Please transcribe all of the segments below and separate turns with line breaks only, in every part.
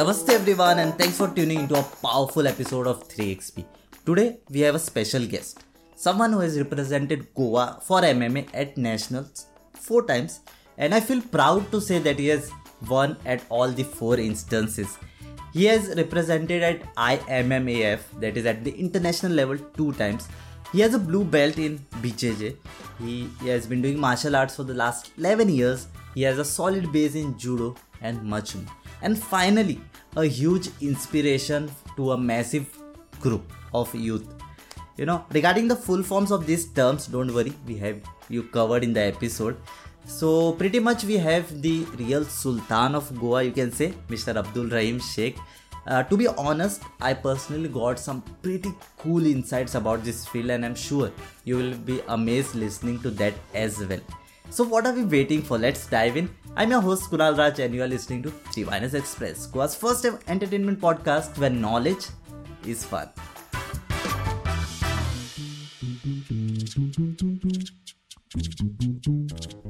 Namaste everyone and thanks for tuning into a powerful episode of 3XP. Today we have a special guest, someone who has represented Goa for MMA at nationals four times and I feel proud to say that he has won at all the four instances. He has represented at IMMAF that is at the international level two times. He has a blue belt in BJJ. He, he has been doing martial arts for the last 11 years. He has a solid base in judo and much more. And finally, a huge inspiration to a massive group of youth. You know, regarding the full forms of these terms, don't worry, we have you covered in the episode. So, pretty much, we have the real Sultan of Goa, you can say, Mr. Abdul Rahim Sheikh. Uh, to be honest, I personally got some pretty cool insights about this field, and I'm sure you will be amazed listening to that as well. So, what are we waiting for? Let's dive in. I'm your host Kunal Raj, and you are listening to Three Vinus Express, Goa's first entertainment podcast where knowledge is fun.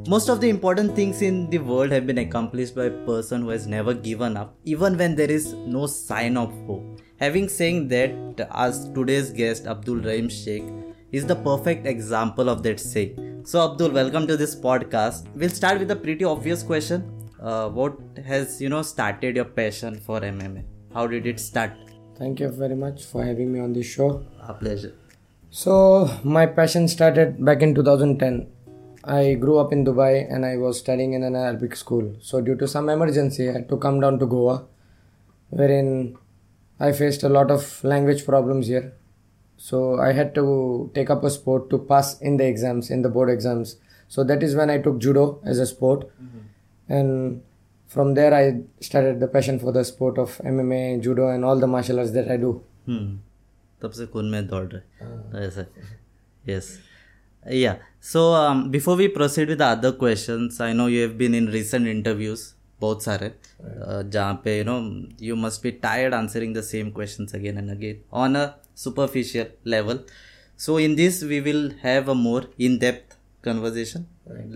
Most of the important things in the world have been accomplished by a person who has never given up, even when there is no sign of hope. Having saying that, as today's guest Abdul Rahim Sheikh is the perfect example of that saying. So, Abdul, welcome to this podcast. We'll start with a pretty obvious question. Uh, what has you know started your passion for MMA? How did it start?
Thank you very much for having me on this show.
A pleasure.
So, my passion started back in 2010. I grew up in Dubai and I was studying in an Arabic school. So, due to some emergency, I had to come down to Goa, wherein I faced a lot of language problems here So, I had to take up a sport to pass in the exams, in the board exams. So, that is when I took judo as a sport. And from there, I started the passion for the sport of MMA, judo, and all the martial arts that I do.
हम्म तब से खून में दौड़ रहे ऐसा yes या so before we proceed with other questions I know you have been in recent interviews बहुत सारे uh, जहाँ पे you know you must be tired answering the same questions again and again on a superficial level so in this we will have a more in depth conversation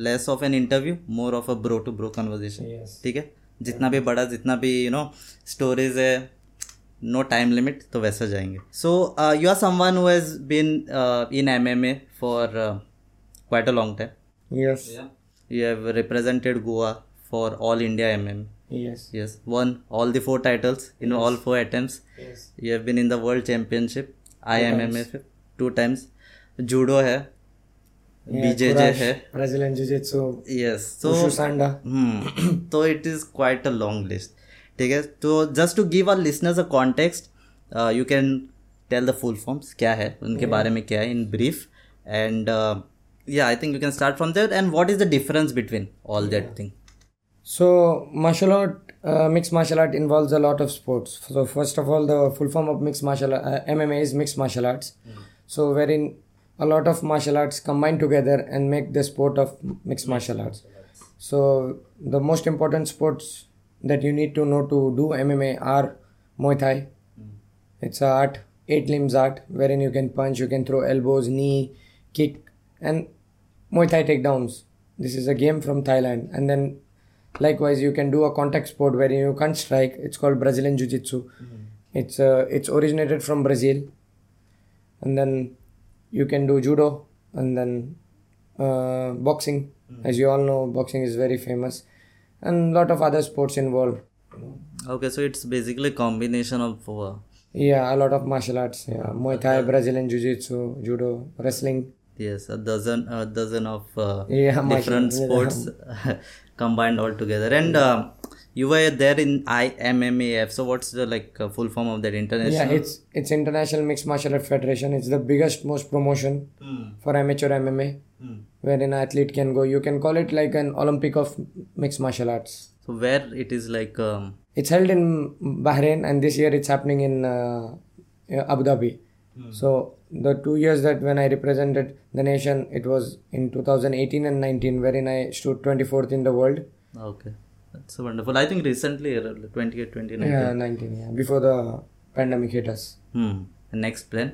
less of an interview more of a bro to bro conversation
Yes.
ठीक है? जितना भी बड़ा जितना भी you know stories है no time limit तो वैसा जाएँगे. So you are someone who has been in MMA for quite a long time
Yes.
you have represented goa for all india mm
Yes.
yes won all the four titles in all four attempts
Yes.
you have been in the world championship immf two times judo है bjj है
Brazilian Jiu Jitsu,
yes so
Wushu Sanda.
hmm तो it is quite a long list ठीक है तो just to give our listeners a context uh, you can tell the full forms क्या है उनके बारे में क्या है in brief and uh, yeah I think you can start from there and what is the difference between all that thing
so, martial art, uh, mixed martial art involves a lot of sports. So, first of all, the full form of mixed martial uh, MMA is mixed martial arts. So, wherein a lot of martial arts combine together and make the sport of mixed martial arts. So, the most important sports that you need to know to do MMA are Muay Thai. It's a art, eight limbs art, wherein you can punch, you can throw elbows, knee, kick, and Muay Thai takedowns. This is a game from Thailand. And then likewise, you can do a contact sport where you can't strike. It's called Brazilian Jiu Jitsu. It's uh, it's originated from Brazil. And then you can do judo and then uh, boxing. As you all know, boxing is very famous. And a lot of other sports involved.
okay so it's basically a combination of uh,
Yeah, a lot of martial arts. Yeah, Muay Thai, Brazilian Jiu Jitsu, judo, wrestling.
Yes a dozen a dozen of uh,
Yeah,
different sports combined all together and uh, you were there in IMMAF so what's the like uh, full form of that international
Yeah, it's it's International Mixed Martial Art Federation. It's the biggest, most promotion
Hmm.
for amateur MMA,
Hmm.
where an athlete can go. You can call it like an Olympic of mixed martial arts.
so where it is like um,
It's held in Bahrain, and this year it's happening in uh, Abu Dhabi. So the two years that when I represented the nation, it was in 2018 and 19, wherein I stood 24th in the world.
okay that's wonderful i think recently uh, 28 29
Yeah, 19. Yeah, before the pandemic hit us.
hmm and next plan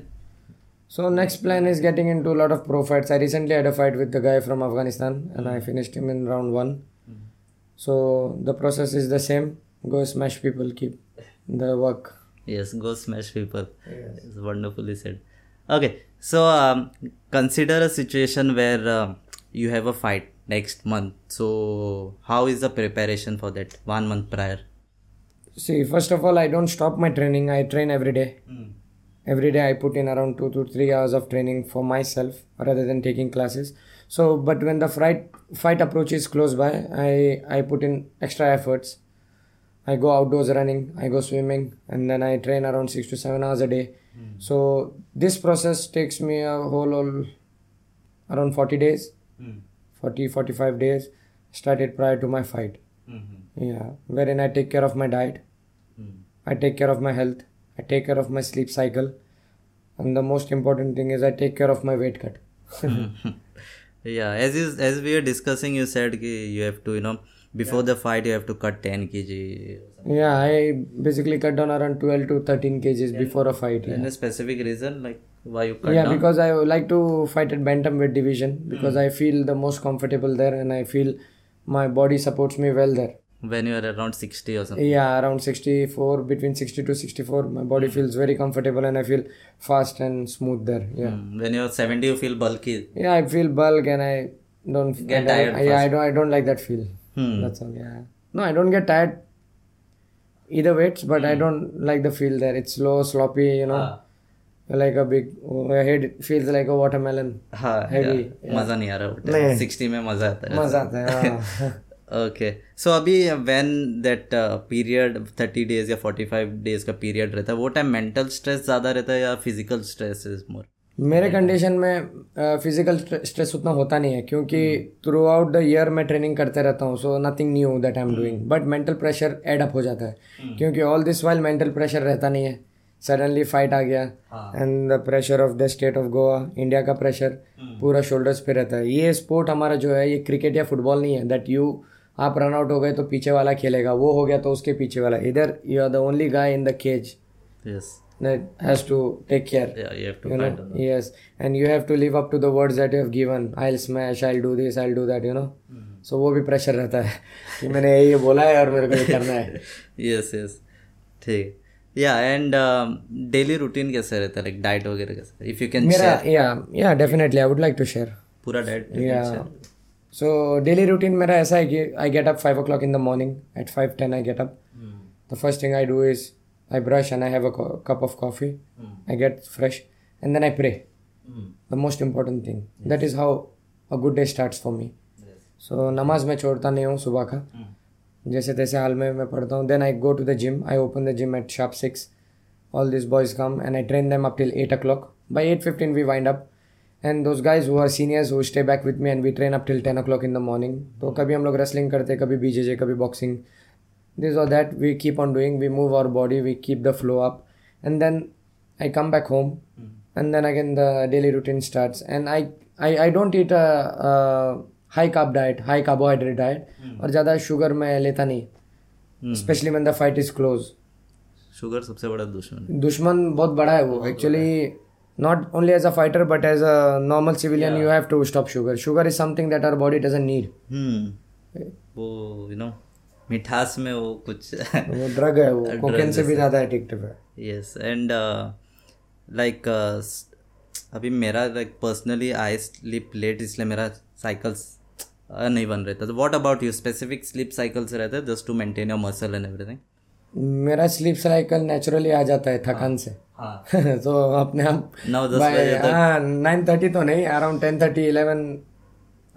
So next plan is getting into a lot of pro fights. I recently had a fight with the guy from Afghanistan, and I finished him in round one. So the process is the same: go smash people, keep the work.
Yes, go smash people. Yes. It's wonderfully said. Okay, so um, consider a situation where um, you have a fight next month. So, how is the preparation for that one month prior?
See, first of all, I don't stop my training. I train every day. Every day I put in around two to three hours of training for myself rather than taking classes. So, but when the fight fight approaches close by, I I put in extra efforts. I go outdoors running, I go swimming, and then I train around six to seven hours a day. Hmm. So this process takes me a whole, whole around 40 days, hmm. 40 45 days. Started prior to my fight. Mm-hmm. Yeah, wherein I take care of my diet, hmm. I take care of my health, I take care of my sleep cycle, and the most important thing is I take care of my weight cut.
yeah, as is as we were discussing, you said ki you have to, you know, before the fight, you have to cut 10 kg.
Yeah, I basically cut down around 12 to 13 kgs before a fight. Yeah.
Any specific reason, like why you cut
yeah,
down?
because I like to fight at bantamweight division because I feel the most comfortable there and I feel my body supports me well there.
when you are around 60 or something.
Yeah, around 64, between 60 to 64, my body feels very comfortable and I feel fast and smooth there. Yeah.
Mm, When you're 70, you feel bulky.
Yeah, I feel bulk and I don't
Get
I
tired
Yeah, I don't. I don't like that feel.
Hmm.
That's all. Yeah. No, I don't get tired. Either weights, but I don't like the feel there. It's slow, sloppy. You know,
Ah.
like a big. My head feels like a watermelon.
हाँ
Heavy,
yeah. मज़ा नहीं आ रहा
नहीं।
60 में मज़ा आता है
मज़ा आता है हाँ.
ओके सो अभी व्हेन दैट पीरियड 30 डेज़ या 45 डेज़ का पीरियड रहता है वो टाइम मेंटल स्ट्रेस ज़्यादा रहता है या फ़िज़िकल स्ट्रेस इज़ मोर
मेरे कंडीशन में फ़िज़िकल स्ट्रेस उतना होता नहीं है क्योंकि थ्रू आउट द ईयर मैं ट्रेनिंग करते रहता हूँ so nothing new that I am doing but mental pressure add up हो जाता है क्योंकि all this while mental pressure रहता नहीं है. सडनली फाइट आ गया and the pressure of the state of Goa India का प्रेशर पूरा शोल्डर्स पे रहता है. ये स्पोर्ट हमारा जो है ये क्रिकेट या फुटबॉल नहीं है दैट यू आप रन आउट हो गए तो पीछे वाला खेलेगा वो हो गया तो उसके पीछे वाला. इधर you are the only guy in the cage
yes
that has to take care.
या you have to
you know? yes. And you have to live up to the words that you have given. I'll smash i'll do this i'll do that you know? So वो भी pressure रहता है कि मैंने ये बोला है और मेरे को ये करना है
यस यस ठीक या एंड डेली रूटीन कैसे रहता है लाइक डाइट वगैरह कैसे इफ़ यू कैन
मेरा या या definitely I would like to share
पूरा डाइट
या सो डेली रूटीन मेरा ऐसा है कि I get up five o'clock in the morning at five ten I get up the first thing I do is I brush and I have a cup of coffee I get fresh and then I pray the most important thing that is how a good day starts for me so नमाज़ मैं छोड़ता नहीं हूँ सुबह का जैसे तैसे हाल में मैं पढ़ता हूँ then I go to the gym I open the gym at sharp six all these boys come and I train them up till 8 o'clock. By 8.15 we wind up. And those guys who are seniors who stay back with me and we train up till 10 o'clock in the morning. तो कभी हम लोग wrestling करते कभी BJJ कभी boxing. This or that we keep on doing. We move our body. We keep the flow up. And then I come back home. And then again the daily routine starts. And I I, I don't eat a, a high carb diet, high carbohydrate diet. और ज़्यादा sugar मैं लेता नहीं. Especially when the fight is close.
Sugar सबसे बड़ा दुश्मन है
दुश्मन बहुत बड़ा है वो actually not only as a fighter but as a normal civilian you have to stop sugar sugar is something that our body doesn't need
hmm वो यू नो मिठास में वो कुछ
वो ड्रग है वो कोकेन से भी ज़्यादा एडिक्टिव है।
यस एंड लाइक अभी मेरा like personally I sleep late इसलिए मेरा साइकिल्स नहीं बन रहता तो what about you specific sleep cycles रहते हैं just to maintain your muscle and everything
मेरा स्लीप साइकिल नेचुरली आ जाता है थकान से।
हाँ।
तो अपने आप
नौ दस बजे
हाँ नाइन थर्टी तो नहीं around ten thirty eleven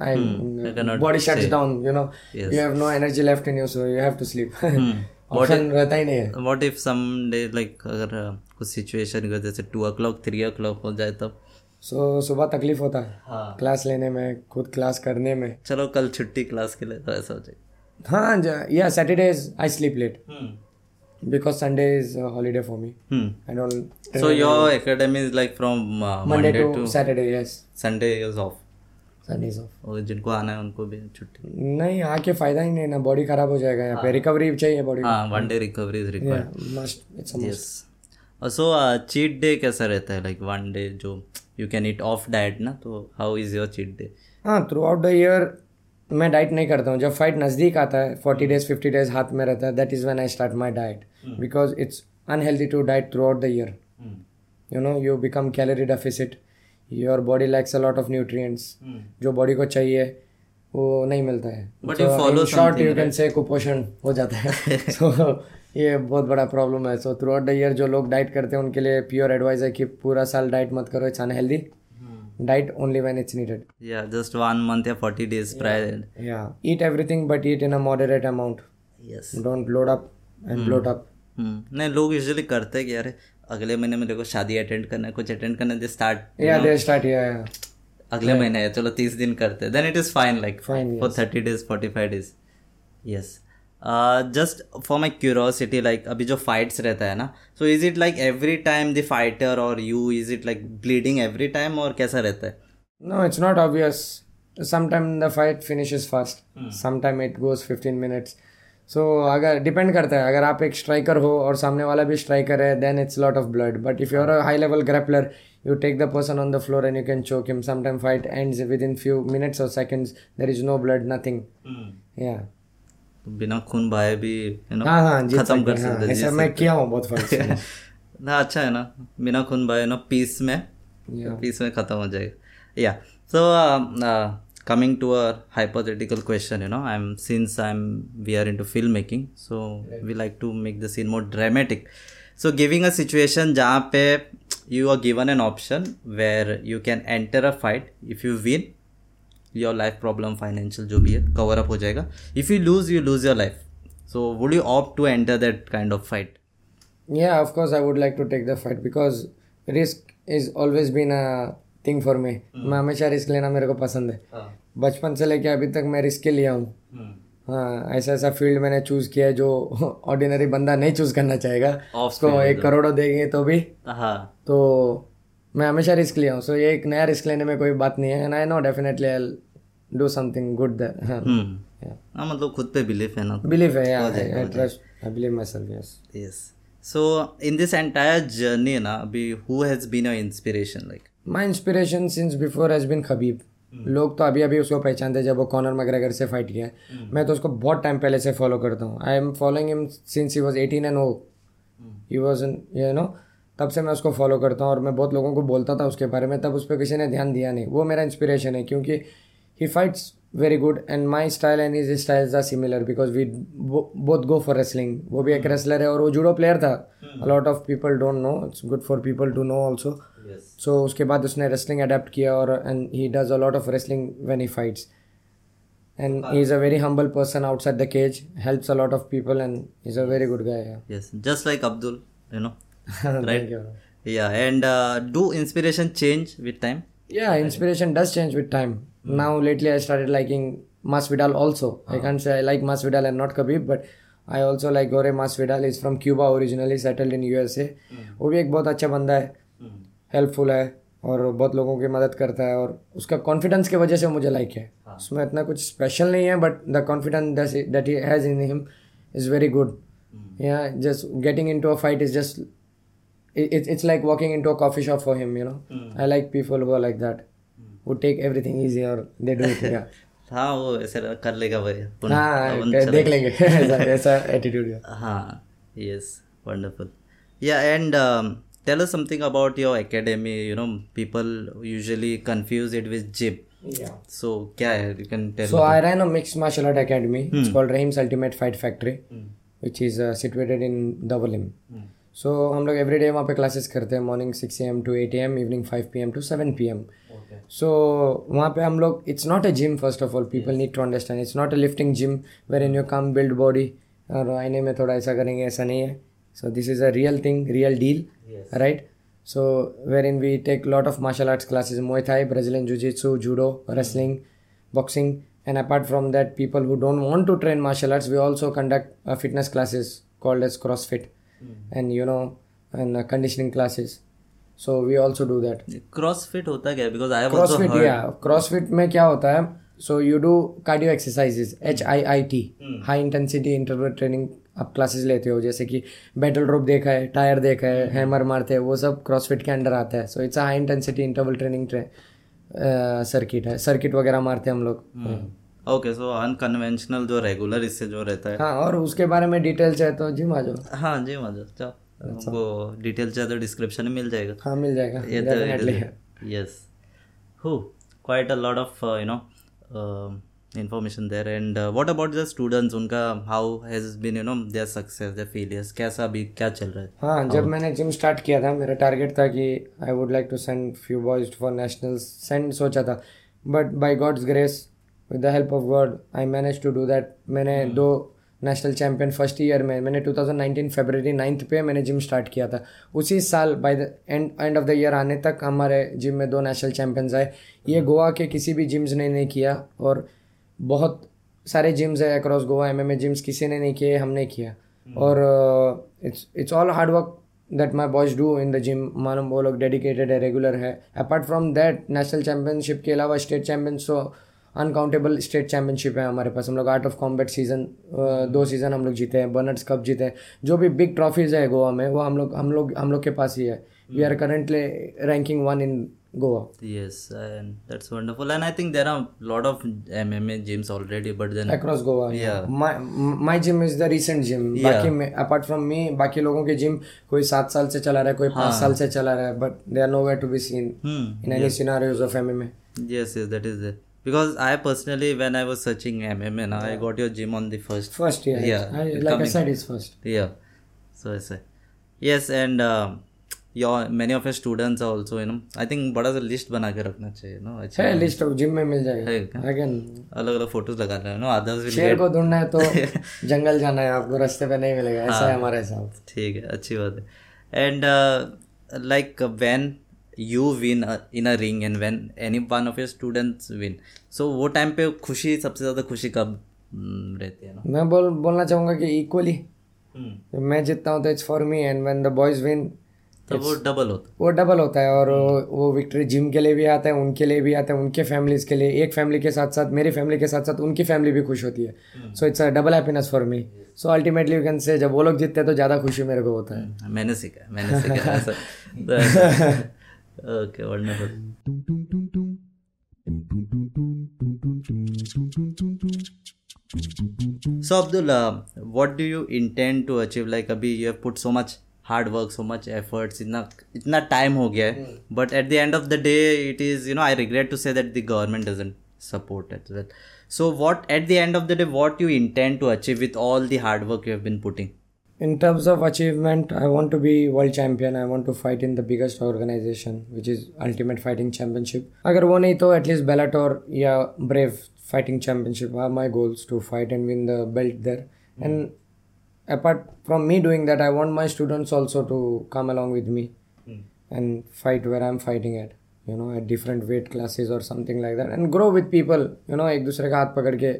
I
I cannot
body shuts
say.
Down you know
Yes.
You have no energy left in you so you have to sleep
Hmm.
Option रहता ही नहीं है
what if some day like अगर uh, कुछ situation को जैसे two o'clock three o'clock हो जाए तब
सो सुबह तकलीफ़ होता है
हाँ
क्लास लेने में खुद क्लास करने में
चलो कल छुट्टी क्लास के लिए तो ऐसा हो जाए
हाँ या Saturdays I sleep late because Sunday is a holiday for me.
Hmm.
I don't
So your academy is like from uh,
Monday,
Monday
to,
to
Saturday. Yes,
Sunday is off.
Off.
और जिनको आना है उनको भी छुट्टी।
नहीं आके फ़ायदा ही नहीं ना बॉडी खराब हो जाएगा यहाँ पे। रिकवरी चाहिए बॉडी
हाँ one day recovery is required
must it's
yes so cheat day कैसा रहता है? लाइक वन डे जो you can eat off diet ना तो how is your cheat day
हाँ थ्रू आउट द ईयर मैं डाइट नहीं करता हूँ। जब फाइट नज़दीक आता है फोर्टी डेज़ फिफ्टी डेज़ हाथ में रहता है that is when I start my diet because it's unhealthy to diet throughout the year you know you become calorie deficit your body lacks a lot of nutrients जो body को चाहिए वो नहीं मिलता है।
But you follow short
you can say कुपोषण हो जाता है। सो so, ये बहुत बड़ा प्रॉब्लम है। So throughout the year जो लोग डाइट करते हैं उनके लिए प्योर एडवाइस है कि पूरा साल डाइट मत करो it's unhealthy diet only when it's needed
Yeah, just one month या 40 days prior.
Yeah, eat everything but eat in a moderate amount.
Yes.
Don't load up and bloat up.
हम्म, नहीं लोग usually करते हैं कि यार अगले महीने में देखो शादी अटेंड करना है कुछ अटेंड करना है start
Yeah, they start yeah.
अगले महीने है चलो तीस दिन करते then it is
fine
like for thirty days forty five days yes just for my curiosity like अभी जो फाइट्स रहता है ना so is it like every time the fighter और you is it like bleeding every time और कैसा रहता है
No, it's not obvious. Sometimes the fight finishes fast. Sometimes it goes 15 minutes. So अगर डिपेंड करता है। अगर आप एक स्ट्राइकर हो और सामने वाला भी स्ट्राइकर है then it's lot of blood but if you are a high level grappler you take the person on the floor and you can choke him. Sometimes fight ends within few minutes or seconds. There is no blood nothing. Yeah.
तो बिना खून बहाए भी you no
हाँ हाँ
खत्म कर
सकते हैं,
सकते
हाँ, ऐसा मैं किया हूँ। बहुत फ़र्क
ना अच्छा है ना। बिना खून बहाए ना पीस में पीस में खत्म हो जाएगा। या सो coming to a hypothetical question you know i'm since i'm we are into filmmaking so we like to make the scene more dramatic so giving a situation जहाँ पे you are given an option where you can enter a fight if you win your life problem financial जो भी है cover up हो जाएगा if you lose you lose your life so would you opt to enter that kind of fight
Yeah, of course, I would like to take the fight because risk is always been a thing for me. मैं हमेशा risk लेना मेरे को पसंद है। बचपन से लेके अभी तक मैं रिस्क लिया हूँ। हाँ ऐसा ऐसा फ़ील्ड मैंने चूज़ किया है जो ऑर्डिनरी बंदा नहीं चूज़ करना चाहेगा। उसको एक करोड़ों देंगे तो भी।
हाँ।
तो मैं हमेशा रिस्क लिया हूँ। सो ये एक नया रिस्क लेने में कोई बात नहीं है। And I know definitely I do something good हाँ।
हम्म हाँ मतलब खुद पे बिलीफ है ना।
बिलीव है I trust I believe myself yes
yes. So in this entire journey na abhi who has been your inspiration like?
My inspiration since before has been Khabib लोग तो अभी अभी उसको पहचानते हैं जब वो कॉनर मैग्रेगर से फाइट किया है। मैं तो उसको बहुत टाइम पहले से फॉलो करता हूँ। I am following him since he was eighteen and oh he was in you know तब से मैं उसको फॉलो करता हूँ और मैं बहुत लोगों को बोलता था उसके बारे में तब उस पर किसी ने ध्यान दिया नहीं। वो मेरा इंस्पिरेशन है क्योंकि he fights very good and my style and his styles are similar because we both go for wrestling वो भी एक रेसलर है और वो जूडो प्लेयर था। Lot of people don't know it's good for people to know
also
so उसके बाद उसने रेसलिंग अडेप्ट किया और and he does a lot of wrestling when he fights and he is a very humble person outside the cage helps a lot of people and is a very good guy
yes just like abdul you know
thank you
yeah and uh, do inspiration change with time
Yeah, inspiration does change with time. mm. Now lately I started liking Masvidal also. uh-huh. I can't say I like Masvidal and not Khabib, but I also like Gore Masvidal. He's from Cuba originally, settled in USA. वो भी एक बहुत अच्छा बंदा है helpful है और बहुत लोगों की मदद करता है और उसका कॉन्फिडेंस की वजह से मुझे लाइक है। उसमें इतना कुछ स्पेशल नहीं है but the confidence that he has in him is very good या just getting into a fight is just it, it, it's like walking into a coffee shop for him you know? I like people who are like that who take everything easy or they do it yeah.
हाँ वो ऐसे कर लेगा भाई
हाँ
चला-
देख लेंगे। ऐसा एटीट्यूड
हाँ yes wonderful. Yeah and um, tell us something about your academy you know people usually confuse it with gym
yeah
so क्या है you can tell
so i ran a mixed martial art academy hmm. it's called rahim's ultimate fight factory hmm. which is uh, situated in Davalim. so हम लोग every day वहाँ पे classes करते हैं morning six A M to eight A M evening five P M to seven P M so वहाँ पे हम लोग it's not a gym first of all people need to understand it's not a lifting gym where in you come build body और आईने में थोड़ा ऐसा करेंगे ऐसा नहीं है so this is a real thing real deal right so wherein we take lot of martial arts classes Muay Thai Brazilian jiu-jitsu judo wrestling boxing and apart from that people who don't want to train martial arts we also conduct uh, fitness classes called as crossfit and you know and uh, conditioning classes so we also do that
CrossFit होता क्या because I have also
crossfit yeah crossfit में क्या होता है so you do cardio exercises h i i t high intensity interval training आप classes लेते हो जैसे कि बैटल रोप देखा है टायर देखा है हैमर मारते हैं वो सब क्रॉसफिट के अंडर आता है। So it's high intensity interval training circuit है। सर्किट वगैरह मारते हैं हम लोग।
ओके सो अनकन्वेंशनल जो रेगुलर इससे जो रहता है।
हाँ और उसके बारे में डिटेल चाहे तो जिम आ जाओ
हाँ जी मज़ा जाओ हमको डिटेल चाहिए तो डिस्क्रिप्शन में मिल जाएगा।
हाँ मिल जाएगा।
ये तो yes who? Quite a lot of uh, you there. And uh, what about the students? उनका how has been you know their success their failures? कैसा अभी क्या चल रहा है?
हाँ जब मैंने जिम स्टार्ट किया था मेरा टारगेट था कि I would like to send few boys for national send सोचा था। But by God's grace with the help of God I manage to do that मैंने दो नेशनल चैंपियन फ़र्स्ट ईयर में मैंने 2019 फरवरी नाइन्थ पे मैंने जिम स्टार्ट किया था। उसी साल by the end end of the year आने तक हमारे जिम में दो नेशनल चैंपियंस आए। ये गोवा के किसी भी जिम्स ने नहीं किया और बहुत सारे जिम्स है across Goa M M A gyms किसी ने नहीं किए, हमने किया। और it's it's all hard work that my boys do in the gym मालूम, वो लोग डेडिकेटेड है रेगुलर है। Apart from that national championship के अलावा स्टेट चैम्पियंस तो अनकाउंटेबल स्टेट चैम्पियनशिप है हमारे पास। हम लोग आर्ट ऑफ़ कॉम्बैट सीज़न दो सीज़न हम लोग जीते हैं बर्नर्स कप जीते हैं। जो भी बिग ट्रॉफीज है गोवा में, वो हम लोग हम लोग हम लोग के पास ही है। We are currently ranking one in Goa
yes and that's wonderful and I think there are a lot of MMA gyms already but then
across Goa
Yeah.
My gym is the recent gym बाकी apart from me बाकी लोगों के gym कोई सात साल से चला रहा है कोई पाँच साल से चला रहा है but they are no way to be seen
hmm
in any scenarios of MMA
yes yes that is it because I personally when I was searching MMA now I got your gym on the first
first year
Yeah,
like I
coming.
Said is first
yeah so I say yes and uh, many of your students are also you know I think बड़ा सा list बना के रखना चाहिए ना अच्छा
है list gym में मिल जाएगा। अगेन
अलग अलग फ़ोटोज़ लगा रहे हैं नो अदर्स विल
शेर को ढूंढना है तो जंगल जाना है आपको रास्ते पे नहीं मिलेगा ऐसा है हमारा हिसाब
ठीक है अच्छी बात है। And like when you win in a ring and when any one of your students win so वो टाइम पे खुशी सबसे ज़्यादा खुशी कब mm, रहती है ना
मैं बोल बोलना चाहूँगा कि इक्वली
Hmm.
मैं जीतता हूँ तो it's for me and when the boys win
तो वो डबल होता है
वो डबल होता है और वो- विक्ट्री जिम के लिए भी आता है उनके लिए भी आता है उनके फैमिलीज़ के लिए एक फैमिली के साथ साथ मेरी फैमिली के साथ साथ उनकी फैमिली भी खुश होती है so it's a double happiness for me so ultimately you can say जब वो लोग जीतते हैं तो ज़्यादा खुशी मेरे को होता है
है मैंने सीखा मैंने सीखा ऐसा okay wonderful So Abdul, uh, what do you intend to achieve? Like अभी you have put so much hard work, so much efforts, इतना इतना time हो गया है. But at the end of the day, it is you know I regret to say that the government doesn't support it. Well. So what at the end of the day, what you intend to achieve with all the hard work you have been putting?
In terms of achievement, I want to be world champion. I want to fight in the biggest organization, which is Ultimate Fighting Championship. अगर वो नहीं तो at least Bellator या Brave Fighting Championship are my goals to fight and win the belt there. And Apart from me doing that, I want my students also to come along with me mm. and fight where I'm fighting at. You know, at different weight classes or something like that, and grow with people. You know, एक दूसरे का हाथ पकड़ के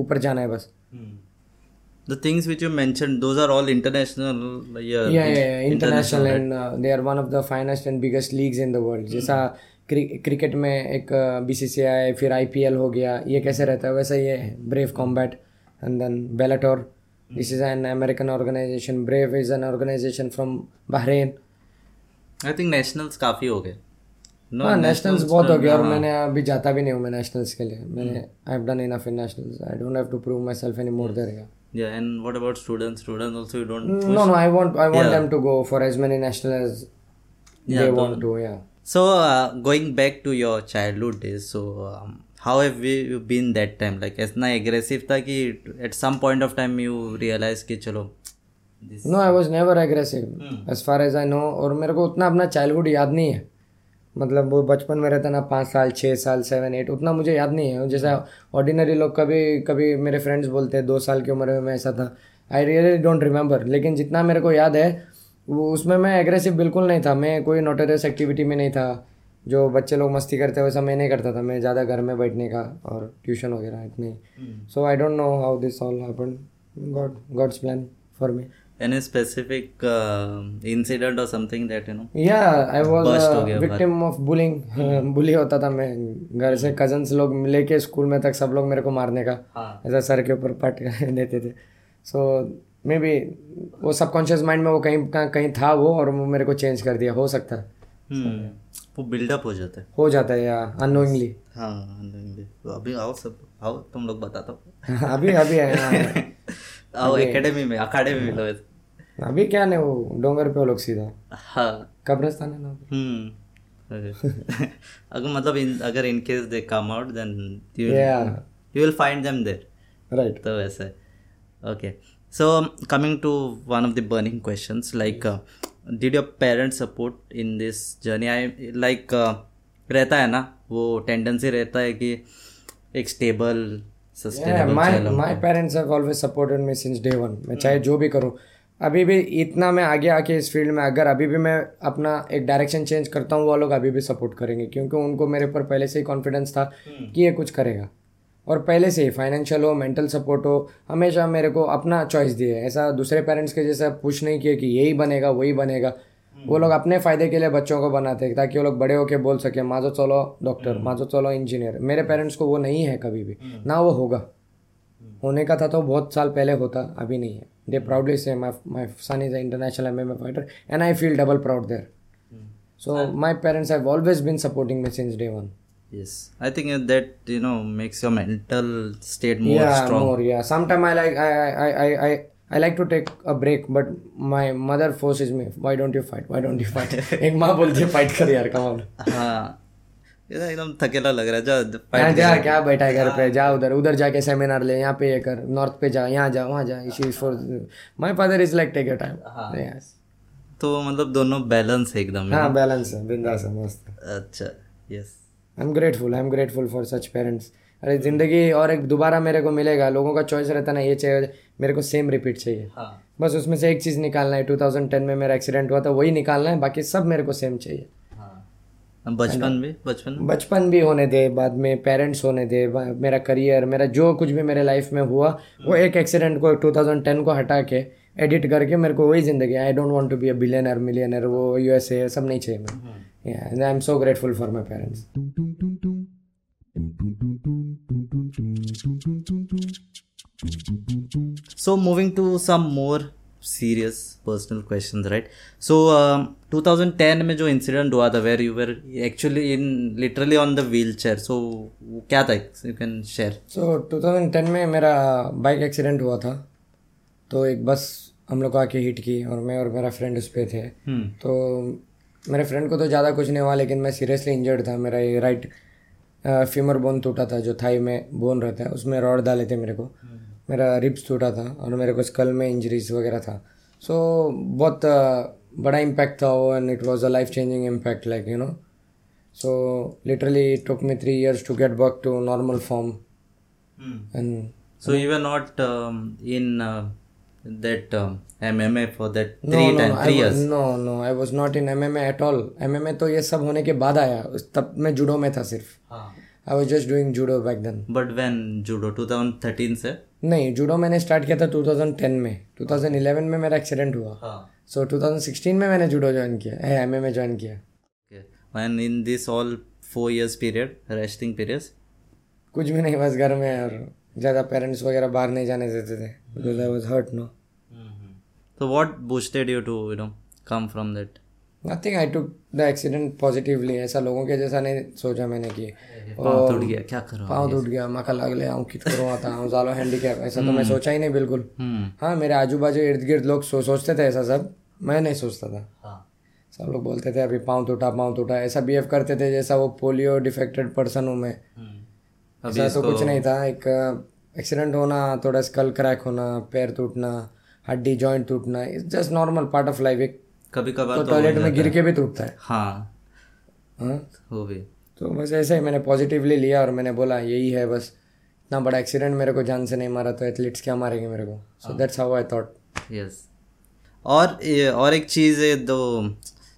ऊपर जाना है बस.
The things which you mentioned, those are all international. Yeah,
yeah, yeah, yeah. international
right?
and uh, they are one of the finest and biggest leagues in the world Mm. जैसा क्रिकेट में एक B C सी आई फिर I P L हो गया ये कैसे रहता है वैसा ये brave combat and then Bellator This is an American organization Brave is an organization from Bahrain
I think nationals काफी हो गए. No,
हाँ नेशनल्स बहुत हो गया और
हाँ.
मैंने अभी जाता भी नहीं हूँ मैं नेशनल्स के लिए मैंने I have done enough in nationals I don't have to prove myself any more there
Yeah, and what about students? Students also you don't.
No, no, I want I want
Yeah.
them to go for as many national as
Yeah,
they
don't-
want to. Yeah.
So uh, going back to your childhood days, so um, how have you been that time? Like इतना aggressive था कि at some point of time you realize कि चलो
no I was was never aggressive as far as I know और मेरे को उतना अपना चाइल्डहुड याद नहीं है। मतलब वो बचपन में रहता ना पाँच साल छः साल सेवन एट उतना मुझे याद नहीं है। जैसा ऑर्डिनरी लोग कभी कभी मेरे फ्रेंड्स बोलते हैं दो साल की उम्र में मैं ऐसा था। आई रियली डोंट रिमेंबर लेकिन जितना मेरे को याद है वो उसमें मैं एग्रेसिव बिल्कुल नहीं था। मैं कोई नोटरियस एक्टिविटी में नहीं था। जो बच्चे लोग मस्ती करते हैं वैसा मैं नहीं करता था मैं ज़्यादा घर में बैठने का और ट्यूशन वगैरह इतने। So I don't know how this all happen God God's plan for me
any specific uh, incident or something that you know?
या आई
Burst हो
वॉज़
गया
विक्टिम ऑफ़ बुलिंग बुली होता था मैं घर से कजन्स लोग लेके स्कूल में तक सब लोग मेरे को मारने का।
हाँ.
ऐसा सर के ऊपर पट देते थे। सो मे बी वो सबकॉन्शियस माइंड में वो कहीं कहीं कहीं था वो और वो मेरे को चेंज कर दिया हो सकता है।
हम्म। वो बिल्डअप हो जाता है।
हो जाता है या अनोइंगली
हाँ नहीं, तो अभी आओ सब आओ तुम लोग बताता हूँ।
अभी अभी है हाँ।
आओ एकेडमी में अखाड़े में ऐसे।
अभी क्या नहीं वो डोंगर पे वो लोग सीधा।
हाँ।
कब्रिस्तान है ना
हम्म। अगर मतलब इन अगर in case they come out then
you
you will find them there
right
तो वैसे okay so coming to one of the burning questions like did your parents support in this journey I like रहता है ना वो tendency रहता है कि एक
stable sustainable parents have always supported me since day one. मैं चाहे जो भी करूँ। अभी भी इतना मैं आगे आके इस फ़ील्ड में अगर अभी भी मैं अपना एक डायरेक्शन चेंज करता हूँ वो लोग अभी भी सपोर्ट करेंगे क्योंकि उनको मेरे पर पहले से ही कॉन्फिडेंस था कि ये कुछ करेगा। और पहले से ही फाइनेंशियल हो मेंटल सपोर्ट हो हमेशा मेरे को अपना चॉइस दिए। ऐसा दूसरे पेरेंट्स के जैसा पुश नहीं किए कि यही बनेगा वही बनेगा। वो लोग अपने फ़ायदे के लिए बच्चों को बनाते हैं ताकि वो लोग बड़े होके बोल सके माजो चलो डॉक्टर माजो चलो इंजीनियर मेरे पेरेंट्स को वो नहीं है कभी भी। ना वो होगा। होने का था तो बहुत साल पहले होता अभी नहीं है। They proudly say my my son is international M M fighter and I feel double proud there so my parents have always been supporting me since day one
yes i think that you know makes your mental state more
yeah
strong
more yeah sometime i like I, I i i i like to take a break but my mother forces me why don't you fight why don't you fight एक माँ बोलती है fight कर यार कमाल
हाँ ये तो एकदम थकेला लग रहा है जा
यहाँ जा क्या बैठा है घर पे जा उधर उधर जाके सेमिनार ले यहाँ पे ये कर नॉर्थ पे जा यहाँ जा वहाँ जा Ishi for my father is like take your time
तो मतलब दोनों बैलेंस है एकदम
हाँ बैलेंस है बिंदास है मस्त
अच्छा yes
I am grateful I am grateful for such parents अरे ज़िंदगी और एक दोबारा मेरे को मिलेगा लोगों का चॉइस रहता ना ये चाहिए मेरे को सेम रिपीट चाहिए।
हाँ।
बस उसमें से एक चीज़ निकालना है 2010 में मेरा एक्सीडेंट हुआ था वही निकालना है बाकी सब मेरे को सेम चाहिए।
हाँ। बचपन भी बचपन
बचपन भी होने दे बाद में पेरेंट्स होने दे मेरा करियर मेरा जो कुछ भी मेरे लाइफ में हुआ वो एक एक्सीडेंट को 2010 को हटा के एडिट करके मेरे को वही ज़िंदगी I don't want to be a billionaire millionaire वो यूएसए सब नहीं चाहिए मैं I am so grateful for my parents
So moving to some more serious personal questions, right? So um, 2010 में जो इंसिडेंट हुआ था where you were actually in literally on the wheel chair सो क्या था? यू कैन शेयर
सो 2010 में मेरा bike accident हुआ था। तो एक बस हम लोग आके हिट की और मैं और मेरा फ्रेंड उस पर थे। तो मेरे फ्रेंड को तो ज़्यादा कुछ नहीं हुआ लेकिन मैं सीरियसली इंजर्ड था। मेरा ये राइट फीमर बोन टूटा था जो थाई में बोन रहता है उसमें रॉड डाले थे मेरे को। मेरा रिब्स टूटा था और मेरे को स्कल में इंजरीज वगैरह था। सो so, बहुत बड़ा इम्पैक्ट था वो and it was a life changing impact like you know so literally it took me three years to get back to normal form and
so not um, in uh, that um, MMA for that three
no
time
no,
three years.
no no I was not in MMA at all MMA तो ये सब होने के बाद आया तब मैं जुडो में था सिर्फ़
हाँ.
I was just doing judo back then
But when judo 2013 से
नहीं जुडो मैंने स्टार्ट किया था 2010 में 2011 में मेरा एक्सीडेंट हुआ
हाँ.
सो 2016 में मैंने जुडो ज्वाइन किया एम एम ज्वाइन किया
Okay. And in this all four years period, resting periods.
कुछ भी नहीं बस घर में और ज़्यादा पेरेंट्स वगैरह बाहर नहीं जाने देते थे because I was hurt no
So what boosted you to you know come from that?
Nothing I took the accident positively ऐसा लोगों के जैसा नहीं सोचा मैंने कि
पाँव टूट गया क्या करो
पाँव टूट गया मका लागले आऊँ कित करूँ आता हूँ जालो हैंडीकैप ऐसा तो मैं सोचा ही नहीं बिल्कुल।
हम्म।
हाँ मेरे आजू बाजू इर्द गिर्द लोग सो, सोचते थे ऐसा सब मैं नहीं सोचता था।
हाँ।
सब लोग बोलते थे अभी पाँव टूटा पाँव टूटा ऐसा बिहेव करते थे जैसा वो पोलियो डिफेक्टेड पर्सन हूँ मैं।
हम्म।
ऐसा तो कुछ नहीं था एक एक्सीडेंट होना थोड़ा स्कल क्रैक होना पैर टूटना हड्डी जॉइंट टूटना it's just normal part of life एक
कभी कभार
तो
तो
टॉयलेट में गिर के भी टूटता है।
हाँ।
हाँ?
वो भी।
तो बस ऐसे ही मैंने पॉजिटिवली लिया और मैंने बोला यही है बस इतना बड़ा एक्सीडेंट मेरे को जान से नहीं मारा तो एथलीट्स क्या मारेंगे मेरे को? So that's how I thought
yes और और एक चीज़ है दो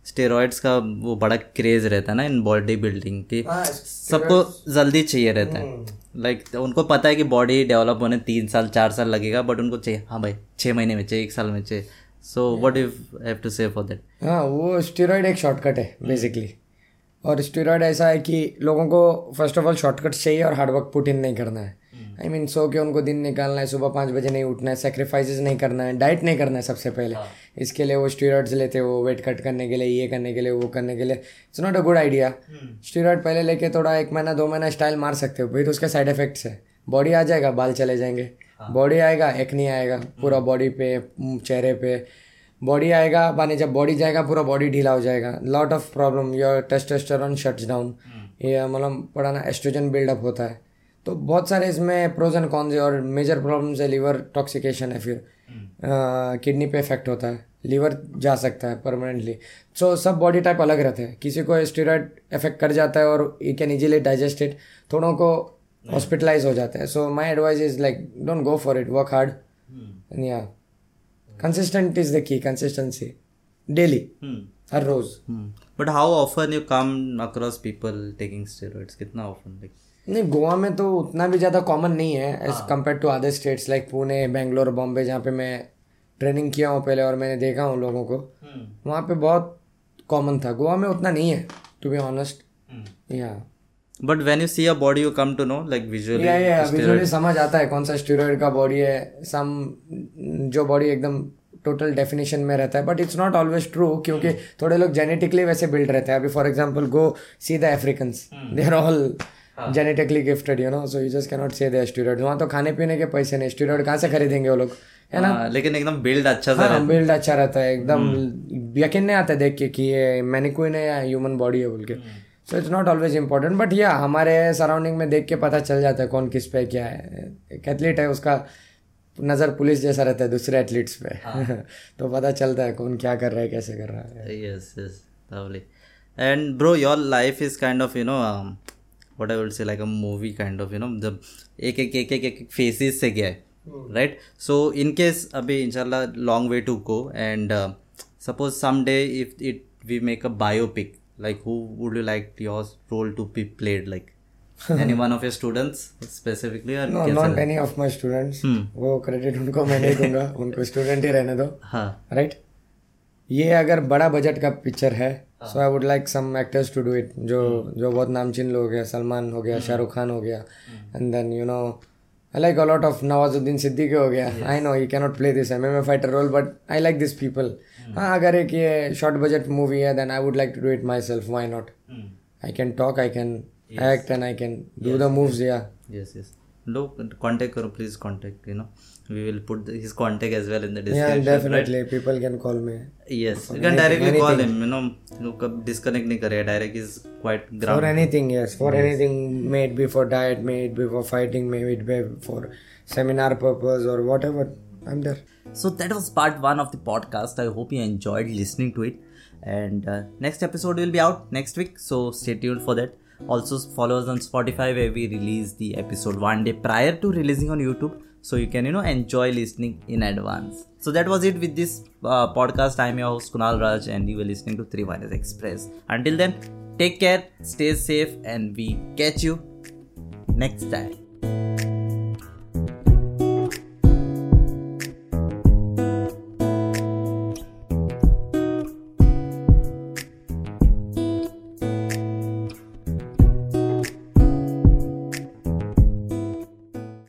स्टेरॉइड्स का वो बड़ा क्रेज रहता है ना इन बॉडी बिल्डिंग की। सबको जल्दी चाहिए रहता है। लाइक like, उनको पता है कि बॉडी डेवलप होने तीन साल चार साल लगेगा बट उनको चाहिए हाँ भाई छः महीने में चाहिए एक साल में चाहिए। So what you have to say for that
हाँ वो स्टेरॉइड एक शॉर्टकट है बेसिकली और स्टेरॉइड ऐसा है कि लोगों को फ़र्स्ट ऑफ़ ऑल शॉर्टकट चाहिए और हार्डवर्क पुट इन नहीं करना है। आई मीन सो के उनको दिन निकालना है सुबह पाँच बजे नहीं उठना है सेक्रीफाइसेस नहीं करना है डाइट नहीं करना है सबसे पहले। इसके लिए वो स्टीरॉइड्स लेते हैं वो वेट कट करने के लिए ये करने के लिए वो करने के लिए। It's not a good idea steroid पहले लेके थोड़ा एक महीना दो महीना स्टाइल मार सकते हो तो उसके साइड इफेक्ट्स है। बॉडी आ जाएगा बाल चले जाएँगे। बॉडी आएगा एक नहीं आएगा पूरा बॉडी पे चेहरे पे। बॉडी आएगा माने जब बॉडी जाएगा पूरा बॉडी ढीला हो जाएगा। Lot of problem your testosterone shuts down ये मतलब बड़ा ना एस्ट्रोजन बिल्डअप होता है। तो बहुत सारे इसमें प्रोज एंड कॉन्स है और मेजर प्रॉब्लम्स है लीवर टॉक्सिकेशन है फिर। किडनी पे इफ़ेक्ट होता है। लीवर जा सकता है परमानेंटली सो सब बॉडी टाइप अलग रहते हैं। किसी को स्टीरॉयड इफ़ेक्ट कर जाता है और यू कैन इजीली डाइजेस्टेड थोड़ों को हॉस्पिटलाइज हो जाता है। So my advice is like don't go for it work hard या consistent is the key consistency daily her rose.
But how often you come across people taking steroids कितना often like
नहीं गोवा में तो उतना भी ज़्यादा कॉमन नहीं है as compare to other states like Pune Bangalore Bombay जहाँ पे मैं ट्रेनिंग किया हूँ पहले और मैंने देखा हूँ लोगों को वहाँ पे बहुत कॉमन था। गोवा में उतना नहीं है टू बी ऑनेस्ट या
but when you see a body you come to know like visually
या या विजुअली समझ आता है कौन सा स्टीरॉयड का बॉडी है। सम जो बॉडी एकदम टोटल डेफिनेशन में रहता है but it's not always true क्योंकि थोड़े लोग जेनेटिकली वैसे बिल्ड रहते हैं। अभी for example go see the Africans they are all genetically gifted you know so you just cannot say they steroid वहाँ तो खाने पीने के पैसे नहीं स्टीरॉयड कहाँ से खरीदेंगे वो लोग? है ना?
हाँ, लेकिन एकदम बिल्ड अच्छा सा
हाँ बिल्ड अच्छा रहता है एकदम यकीन नहीं आता देख के कि ये मैनिक्विन है या ह्यूमन बॉडी है बोल के। So it's not always important but या हमारे सराउंडिंग में देख के पता चल जाता है कौन किस पे क्या है। एक एथलीट है उसका नज़र पुलिस जैसा रहता है दूसरे एथलीट्स पे। तो पता चलता है कौन क्या कर रहा है कैसे कर रहा है।
Yes yes lovely. And bro your life is kind of you know what i would say like a movie kind of you know जब एक एक एक एक एक फेसिस से गया है राइट सो इन केस अभी इंशाल्लाह long way to go and suppose some day if it we make a biopic like who would you like your role to be played like? Any one of your students specifically or
no not any of my students वो credit उनको मैं नहीं दूँगा उनको student ही रहने दो
हाँ.
Right ये अगर बड़ा बजट का पिक्चर है so I would like some actors to do it जो जो बहुत नामचीन लोग हैं सलमान हो गया शाहरुख खान हो गया। And then you know I like a lot of Nawazuddin Siddiqui हो गया। I know you cannot play this M M A fighter role but I like this people हाँ अगर एक ये शॉर्ट बजट मूवी है then I would like to do it myself why not I can talk I can act and I can do the moves या
no contact karo please contact you know. we will put his contact as well in the description.
Yeah, definitely. Right? People can call me.
Yes, you can directly anything. call him. You know, look disconnect nahi. Direct is quite ground.
For anything, yes. For yes. anything, made before diet, made before fighting, may for seminar purpose or whatever. I'm there.
So that was part one of the podcast. I hope you enjoyed listening to it. And uh, next episode will be out next week. So stay tuned for that. Also follow us on Spotify where we release the episode one day prior to releasing on YouTube. So you can you know enjoy listening in advance. So that was it with this uh, podcast. I'm your host Kunal Raj, and you were listening to Three Virus Express. Until then, take care, stay safe, and we catch you next time.